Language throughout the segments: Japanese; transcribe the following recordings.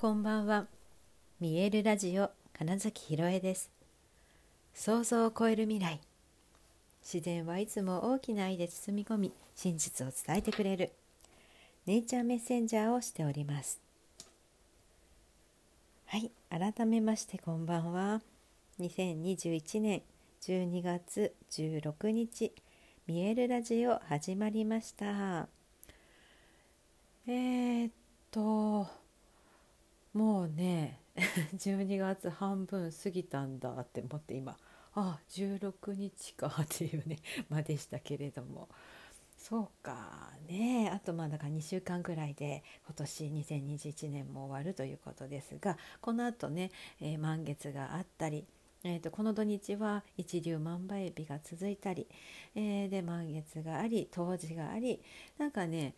こんばんは。見えるラジオ金崎ひろえです。想像を超える未来。自然はいつも大きな愛で包み込み、真実を伝えてくれる。ネイチャーメッセンジャーをしております。はい、改めましてこんばんは。2021年12月16日、見えるラジオ始まりました。えー、っと、もうね 12月半分過ぎたんだって思って今あ16日かっていうね間 でしたけれども。そうかね。あとまあだから2週間ぐらいで今年2021年も終わるということですがこのあとね、えー満月があったりえ、とこの土日は一粒万倍日が続いたり、えーで満月があり冬至がありなんかね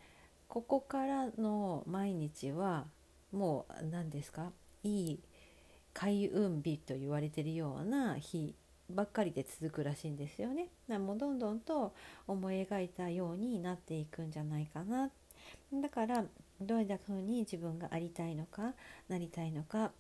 ここからの毎日はもう何ですか？いい開運日と言われてるような日ばっかりで続くらしいんですよね。だもうどんどんと思い描いたようになっていくんじゃないかな。だからどういうふうに自分がありたいのかなりたいのかっ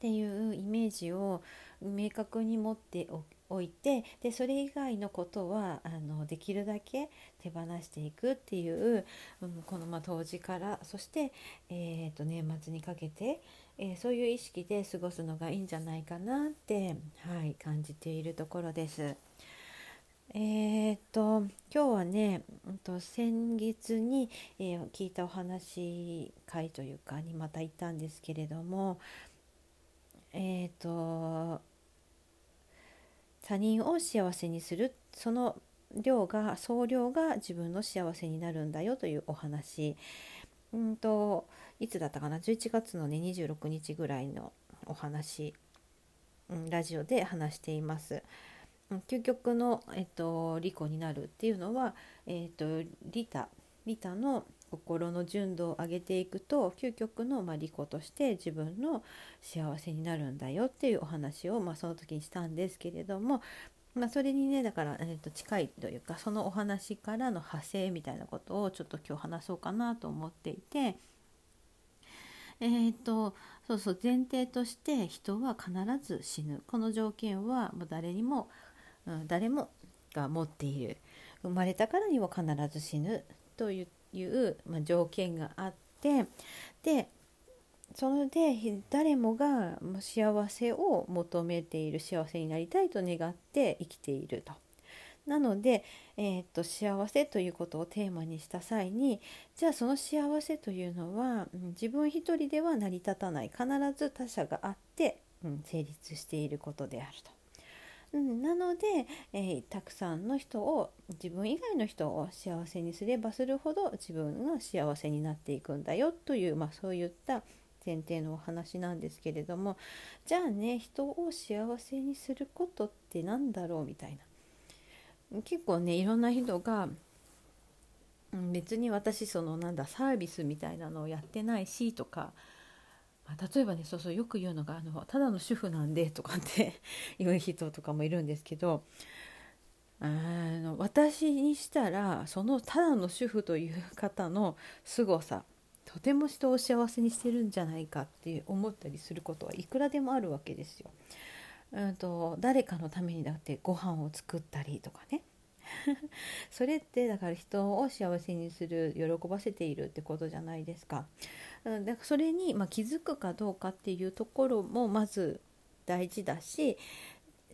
ていうイメージを明確に持っておいてでそれ以外のことはあのできるだけ手放していくっていう、うんこのまあ冬至からそして、えー、と年末にかけて、えーそういう意識で過ごすのがいいんじゃないかなって、はい、感じているところです。えー、と今日はね、うんと先月に、えー聞いたお話会というかにまた行ったんですけれどもえっ、と他人を幸せにするその量が総量が自分の幸せになるんだよというお話。うんといつだったかな？11月のね26日ぐらいのお話、うん、ラジオで話しています。うん究極の、えっと、利己になるっていうのは、えっと、利他利他の心の純度を上げていくと究極の、まあ、利己として自分の幸せになるんだよっていうお話を、まあ、その時にしたんですけれども、まあ、それにねだから、えっと近いというかそのお話からの派生みたいなことをちょっと今日話そうかなと思っていて。えー、とそうそう前提として人は必ず死ぬこの条件はもう誰にも、うん、誰もが持っている生まれたからには必ず死ぬといういう、まあ、条件があってでそれで誰もが幸せを求めている幸せになりたいと願って生きていると。なので、えー、と幸せということをテーマにした際にじゃあその幸せというのは、うん自分一人では成り立たない必ず他者があって、うん成立していることであると。うん、なので、えーたくさんの人を自分以外の人を幸せにすればするほど自分が幸せになっていくんだよという、まあ、そういった前提のお話なんですけれどもじゃあね人を幸せにすることってなんだろうみたいな。結構ねいろんな人が別に私そのなんだサービスみたいなのをやってないしとか、まあ例えばねそうそうよく言うのがあの「ただの主婦なんで」とかって 言う人とかもいるんですけどあの私にしたらそのただの主婦という方の凄さとても人を幸せにしてるんじゃないかって思ったりすることはいくらでもあるわけですよ。うんと誰かのためにだってご飯を作ったりとかね それってだから人を幸せにする喜ばせているってことじゃないですか。だからそれに、ま、気づくかどうかっていうところもまず大事だし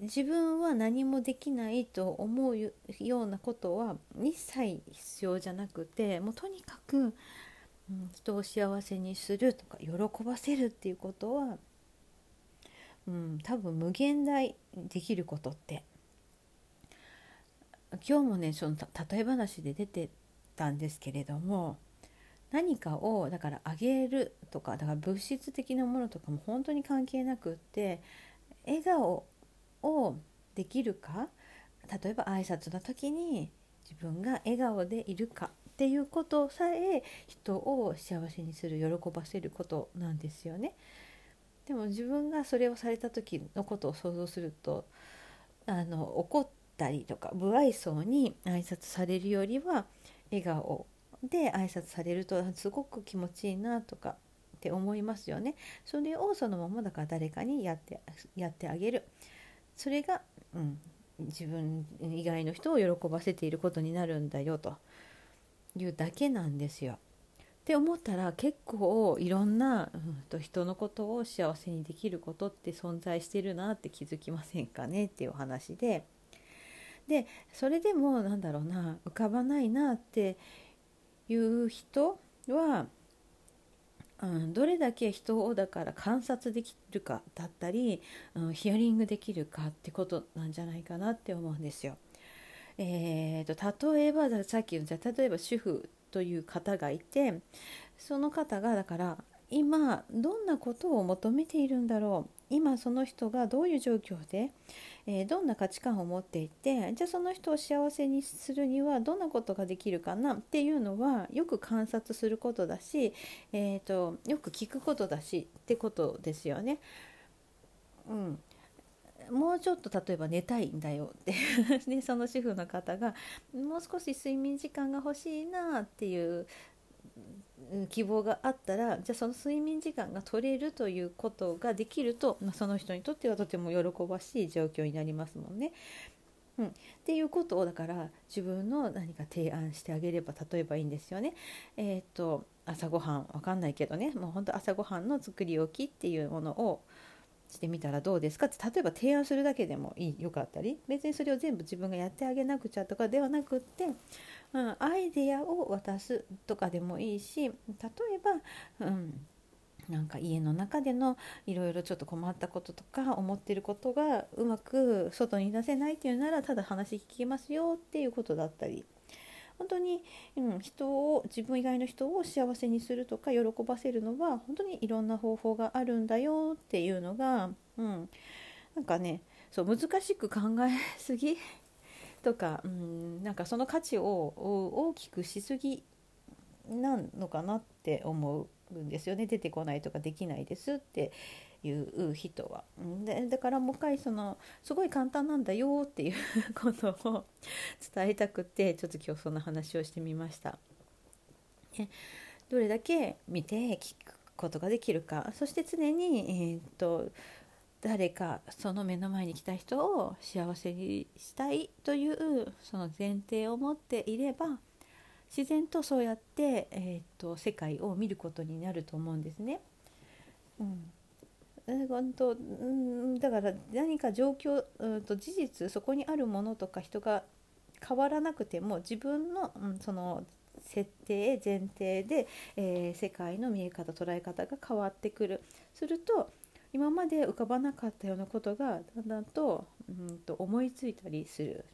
自分は何もできないと思うようなことは一切必要じゃなくてもうとにかく、うん人を幸せにするとか喜ばせるっていうことは、うん、多分無限大できることって今日もねその例え話で出てたんですけれども何かをだからあげるとかだから物質的なものとかも本当に関係なくって笑顔をできるか例えば挨拶の時に自分が笑顔でいるかっていうことさえ人を幸せにする喜ばせることなんですよね。でも自分がそれをされた時のことを想像するとあの怒ったりとか不愛想に挨拶されるよりは笑顔で挨拶されるとすごく気持ちいいなとかって思いますよね。それをそのままだから誰かにやってやってあげるそれが、うん、自分以外の人を喜ばせていることになるんだよというだけなんですよ。って思ったら結構いろんな、うん、と人のことを幸せにできることって存在してるなって気づきませんかねっていうお話ででそれでもなんだろうな浮かばないなっていう人は、うん、どれだけ人をだから観察できるかだったり、うん、ヒアリングできるかってことなんじゃないかなって思うんですよ。えーと、例えばさっきのじゃ例えば主婦という方がいてその方がだから今どんなことを求めているんだろう？今その人がどういう状況で、えー、どんな価値観を持っていて？じゃあその人を幸せにするにはどんなことができるかな？っていうのはよく観察することだし、えーと、よく聞くことだしってことですよね。うん、もうちょっと例えば寝たいんだよ。ってでその主婦の方がもう少し睡眠時間が欲しいなっていう希望があったらじゃあその睡眠時間が取れるということができると、まあ、その人にとってはとても喜ばしい状況になりますもんね。うん、っていうことをだから自分の何か提案してあげれば例えばいいんですよね。えっ、と朝ごはんわかんないけどねもうほんと朝ごはんの作り置きっていうものをしてみたらどうですかって例えば提案するだけでもいいよかったり別にそれを全部自分がやってあげなくちゃとかではなくって、うん、アイデアを渡すとかでもいいし例えば、うん、なんか家の中でのいろいろちょっと困ったこととか思ってることがうまく外に出せないっていうならただ話聞きますよっていうことだったり。本当に、うん、人を自分以外の人を幸せにするとか喜ばせるのは本当にいろんな方法があるんだよっていうのが、うん、なんかねそう難しく考えすぎとか、うん、なんかその価値を大きくしすぎなのかなって思うんですよね。出てこないとかできないですっていう人は。でだからもう一回そのすごい簡単なんだよっていうことを伝えたくてちょっと今日そんな話をしてみました。ね、どれだけ見て聞くことができるかそして常に、えー、っと誰かその目の前に来た人を幸せにしたいというその前提を持っていれば自然とそうやって、えー、っと世界を見ることになると思うんですね。うん本当うんだから何か状況、うんと事実そこにあるものとか人が変わらなくても自分の、うん、その設定前提で、えー、世界の見え方捉え方が変わってくる。すると今まで浮かばなかったようなことがだんだんと,、うんと思いついたりする。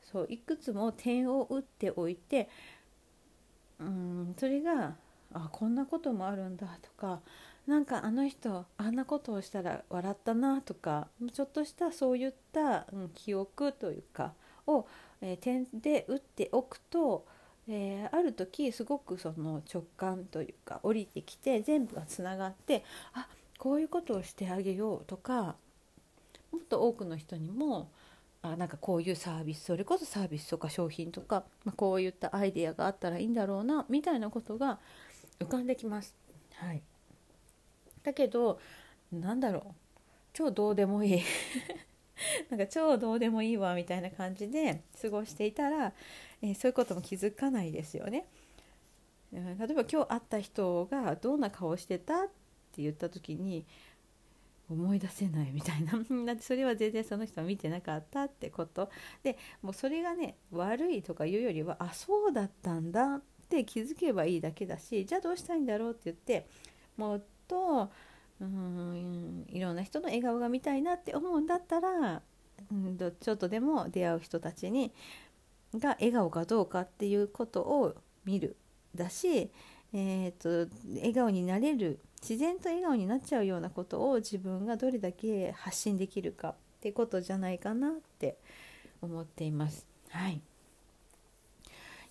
そういくつも点を打っておいてうんそれがあこんなこともあるんだとかなんかあの人あんなことをしたら笑ったなとかちょっとしたそういった、うん、記憶というかを、えー、点で打っておくと、えー、ある時すごくその直感というか降りてきて全部がつながってあこういうことをしてあげようとかもっと多くの人にもあなんかこういうサービスそれこそサービスとか商品とか、まあ、こういったアイデアがあったらいいんだろうなみたいなことが浮かんできます。はいだけどなんだろう。超どうでもいい。なんか超どうでもいいわみたいな感じで過ごしていたら、えー、そういうことも気づかないですよね。例えば今日会った人がどんな顔してたって言った時に思い出せないみたいな。だってそれは全然その人は見てなかったってこと。でもうそれがね悪いとかいうよりはあそうだったんだって気づけばいいだけだしじゃあどうしたいんだろうって言ってもうとうんいろんな人の笑顔が見たいなって思うんだったら、うん、ちょっとでも出会う人たちにが笑顔かどうかっていうことを見るだし、えーと、笑顔になれる自然と笑顔になっちゃうようなことを自分がどれだけ発信できるかってことじゃないかなって思っています。はい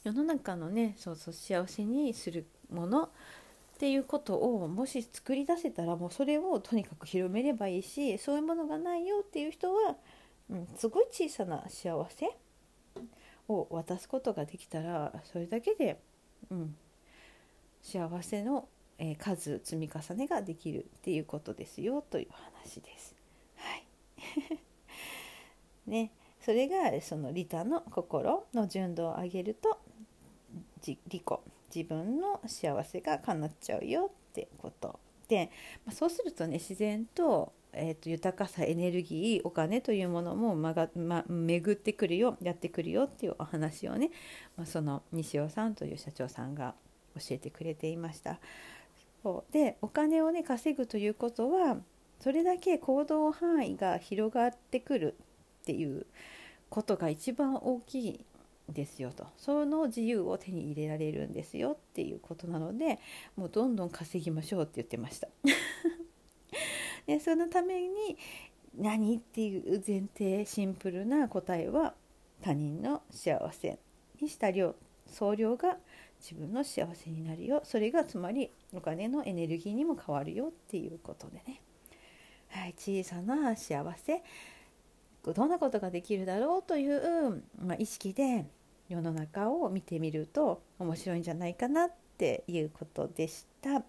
世の中のねそうそう幸せにするものっていうことをもし作り出せたらもうそれをとにかく広めればいいしそういうものがないよっていう人は、うん、すごい小さな幸せを渡すことができたらそれだけで、うん、幸せの、えー、数積み重ねができるっていうことですよという話です。はい。ね、それがその利他の心の純度を上げると利己。自分の幸せが叶っちゃうよってことで、まあ、そうするとね自然と,、えーと、豊かさエネルギーお金というものもまが、ま、巡ってくるよやってくるよっていうお話をね、まあ、その西尾さんという社長さんが教えてくれていました。そうでお金をね稼ぐということはそれだけ行動範囲が広がってくるっていうことが一番大きいですよと。その自由を手に入れられるんですよっていうことなのでもうどんどん稼ぎましょうって言ってました。でそのために何っていう前提シンプルな答えは他人の幸せにした量総量が自分の幸せになるよ。それがつまりお金のエネルギーにも変わるよっていうことでね、はい、小さな幸せ。どんなことができるだろうという、まあ、意識で世の中を見てみると面白いんじゃないかなっていうことでした。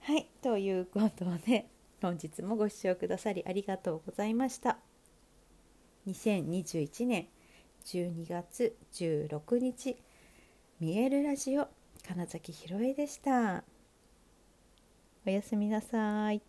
はいということで本日もご視聴くださりありがとうございました。2021年12月16日見えるラジオ金崎ひろえでした。おやすみなさい。